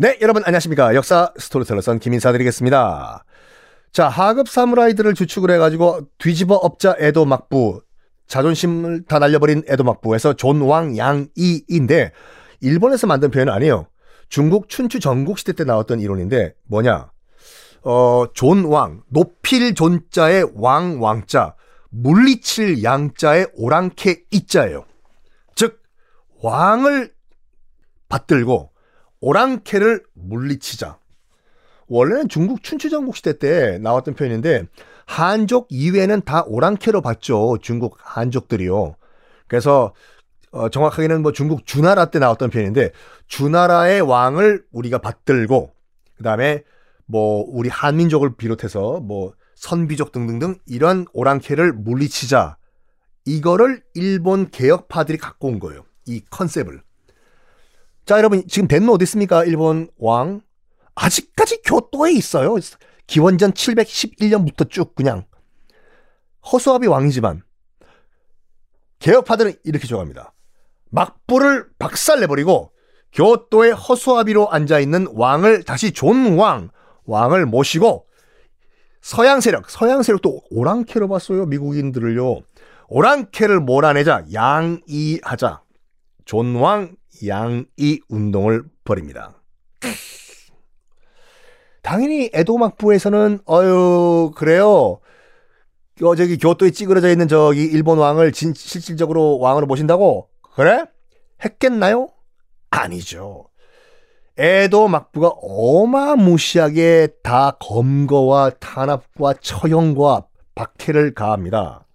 네, 여러분 안녕하십니까. 역사 스토리텔러 선 김인사 드리겠습니다. 자, 하급 사무라이들을 주축을 해가지고 뒤집어 엎자 에도 막부, 자존심을 다 날려버린 에도 막부에서 존왕 양이인데, 일본에서 만든 표현은 아니에요. 중국 춘추 전국시대 때 나왔던 이론인데, 뭐냐. 어, 존왕, 높일 존자의 왕, 왕자, 물리칠 양자의 오랑캐 이자예요. 즉, 왕을 받들고, 오랑캐를 물리치자. 원래는 중국 춘추전국 시대 때 나왔던 표현인데 한족 이외에는 다 오랑캐로 봤죠. 중국 한족들이요. 그래서 어, 정확하게는 뭐 중국 주나라 때 나왔던 표현인데 주나라의 왕을 우리가 받들고 그다음에 뭐 우리 한민족을 비롯해서 뭐 선비족 등등등 이런 오랑캐를 물리치자. 이거를 일본 개혁파들이 갖고 온 거예요. 이 컨셉을. 자, 여러분, 지금 덴노 어디 있습니까? 일본 왕. 아직까지 교토에 있어요. 기원전 711년부터 쭉 그냥. 허수아비 왕이지만, 개혁파들은 이렇게 좋아합니다. 막부를 박살내버리고, 교토의 허수아비로 앉아있는 왕을 다시 존왕, 왕을 모시고, 서양 세력, 서양 세력도 오랑캐로 봤어요, 미국인들을요. 오랑캐를 몰아내자, 양이하자. 존왕, 양이 운동을 벌입니다. 당연히 에도 막부에서는 어유 그래요. 어, 저기 교토에 찌그러져 있는 저기 일본 왕을 진, 실질적으로 왕으로 모신다고? 그래? 했겠나요? 아니죠. 에도 막부가 어마무시하게 다 검거와 탄압과 처형과 박해를 가합니다.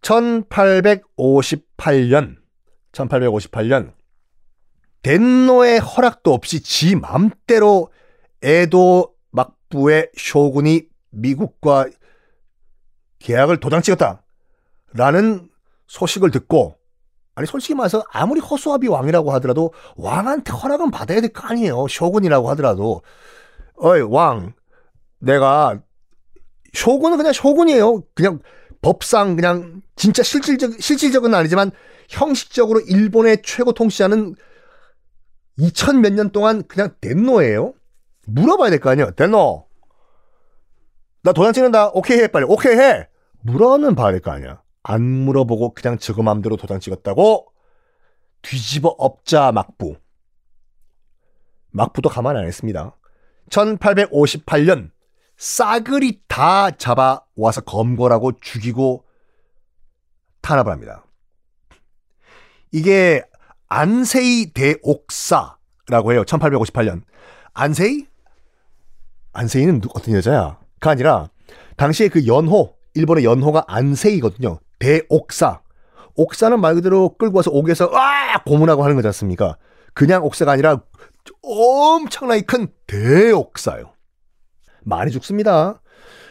1858년 1858년 덴노의 허락도 없이 지 맘대로 에도 막부의 쇼군이 미국과 계약을 도장 찍었다. 라는 소식을 듣고 아니 솔직히 말해서 아무리 허수아비 왕이라고 하더라도 왕한테 허락은 받아야 될 거 아니에요. 쇼군이라고 하더라도 어이 왕 내가 쇼군은 그냥 쇼군이에요. 그냥 법상 그냥 진짜 실질적 실질적은 아니지만 형식적으로 일본의 최고 통치자는 2000 몇 년 동안 그냥 덴노예요. 물어봐야 될 거 아니에요. 덴노. 나 도장 찍는다. 오케이 해 빨리. 오케이 해. 물어는 봐야 될 거 아니야. 안 물어보고 그냥 저거 맘대로 도장 찍었다고 뒤집어 업자 막부. 막부도 가만 안 했습니다. 1858년 싸그리 다 잡아 와서 검거라고 죽이고 탄압을 합니다. 이게 안세이 대옥사라고 해요. 1858년. 안세이? 안세이는 어떤 여자야? 그 아니라 당시에 그 연호, 일본의 연호가 안세이거든요. 대옥사. 옥사는 말 그대로 끌고 와서 옥에서 아 고문하고 하는 거지 않습니까? 그냥 옥사가 아니라 엄청나게 큰 대옥사요. 많이 죽습니다.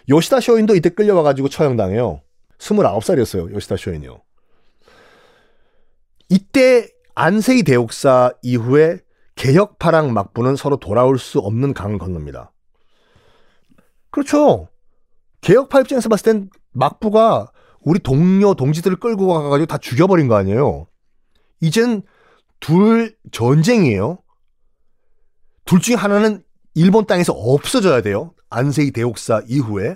요시다 쇼인도 이때 끌려와가지고 처형당해요. 29살이었어요. 요시다 쇼인이요. 이때 안세이 대옥사 이후에 개혁파랑 막부는 서로 돌아올 수 없는 강을 건넙니다. 그렇죠. 개혁파 입장에서 봤을 땐 막부가 우리 동료, 동지들을 끌고 가가지고 다 죽여버린 거 아니에요. 이젠 둘 전쟁이에요. 둘 중에 하나는 일본 땅에서 없어져야 돼요. 안세이 대옥사 이후에.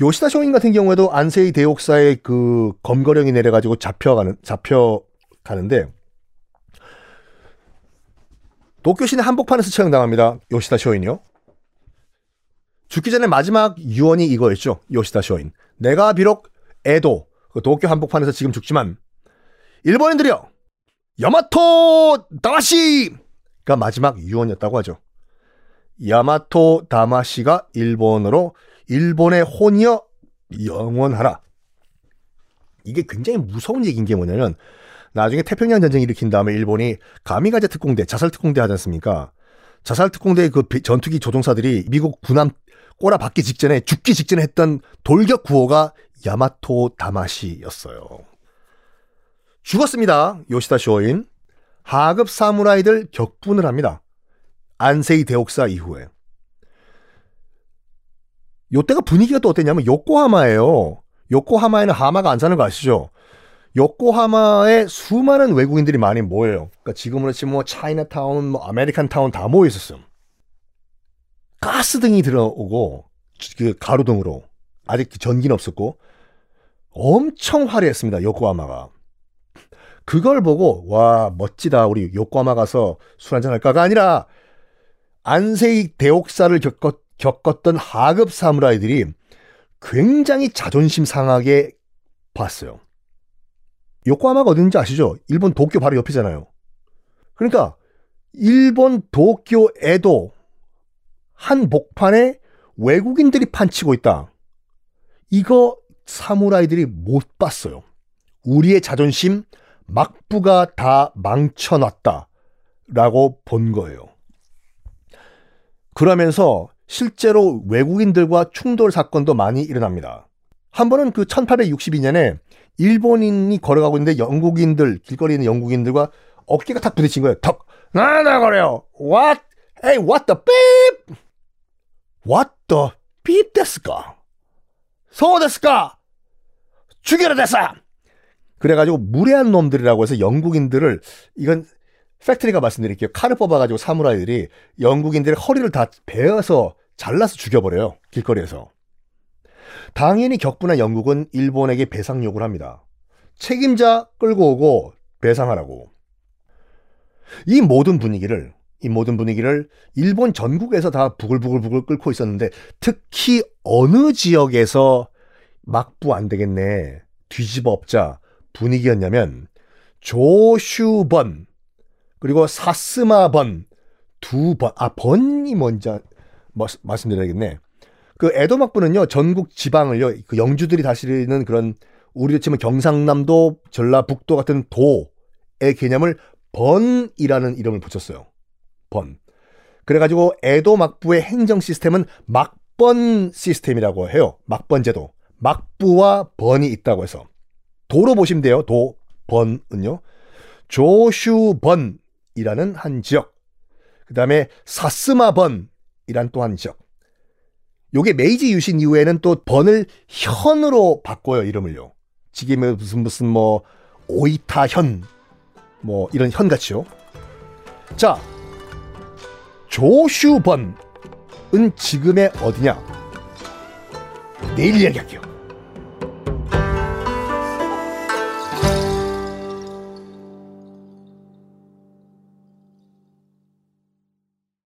요시다 쇼인 같은 경우에도 안세이 대옥사의 그 검거령이 내려가지고 잡혀가는 잡혀가는데 도쿄 시내 한복판에서 처형당합니다. 요시다 쇼인이요. 죽기 전에 마지막 유언이 이거였죠. 요시다 쇼인. 내가 비록 에도 그 도쿄 한복판에서 지금 죽지만 일본인들이여 야마토 다마시가 마지막 유언이었다고 하죠. 야마토 다마시가 일본어로 일본의 혼이여 영원하라. 이게 굉장히 무서운 얘기인 게 뭐냐면 나중에 태평양 전쟁 일으킨 다음에 일본이 가미가제 특공대, 자살 특공대 하지 않습니까? 자살 특공대의 그 전투기 조종사들이 미국 군함 꼬라 받기 직전에 죽기 직전에 했던 돌격 구호가 야마토 다마시였어요. 죽었습니다. 요시다 쇼인. 하급 사무라이들 격분을 합니다. 안세이 대옥사 이후에. 요때가 분위기가 또 어땠냐면 요코하마예요. 요코하마에는 하마가 안 사는 거 아시죠? 요코하마에 수많은 외국인들이 많이 모여요. 그러니까 지금으로 치면 뭐 차이나타운, 뭐 American town 다 모여 있었어요. 가스등이 들어오고 그 가로등으로 아직 전기는 없었고 엄청 화려했습니다. 요코하마가. 그걸 보고 와 멋지다 우리 요코하마 가서 술 한잔 할까가 아니라 안세이 대옥사를 겪었, 겪었던 하급 사무라이들이 굉장히 자존심 상하게 봤어요. 요코하마가 어딘지 아시죠? 일본 도쿄 바로 옆이잖아요. 그러니까 일본 도쿄 에도 한 복판에 외국인들이 판치고 있다. 이거 사무라이들이 못 봤어요. 우리의 자존심 막부가 다 망쳐놨다. 라고 본 거예요. 그러면서 실제로 외국인들과 충돌 사건도 많이 일어납니다. 한 번은 그 1862년에 일본인이 걸어가고 있는데 영국인들, 길거리 있는 영국인들과 어깨가 탁 부딪힌 거예요. 턱! 나나 거려요! What? Hey, what the beep? What the beep 됐을까? 소 됐을까? 죽여라 됐어! 그래가지고 무례한 놈들이라고 해서 영국인들을 이건 팩트리가 말씀드릴게요. 칼을 뽑아가지고 사무라이들이 영국인들의 허리를 다 베어서 잘라서 죽여버려요. 길거리에서. 당연히 격분한 영국은 일본에게 배상 요구를 합니다. 책임자 끌고 오고 배상하라고. 이 모든 분위기를 이 모든 분위기를 일본 전국에서 다 부글부글부글 끓고 있었는데 특히 어느 지역에서 막부 안 되겠네 뒤집어 엎자 분위기였냐면 조슈번 그리고 사스마번 두 번, 아, 번이 먼저 뭐, 말씀드려야겠네. 그 에도 막부는요, 전국 지방을요, 그 영주들이 다스리는 그런, 우리로 치면 경상남도, 전라북도 같은 도의 개념을 번이라는 이름을 붙였어요. 번. 그래가지고 에도 막부의 행정 시스템은 막번 시스템이라고 해요. 막번 제도. 막부와 번이 있다고 해서. 도로 보시면 돼요. 도, 번은요. 조슈번 이라는 한 지역. 그 다음에 사스마번이란 또 한 지역. 요게 메이지 유신 이후에는 또 번을 현으로 바꿔요, 이름을요. 지금의 무슨 무슨 뭐 오이타 현, 뭐 이런 현 같이요. 자, 조슈번은 지금의 어디냐? 내일 이야기할게요.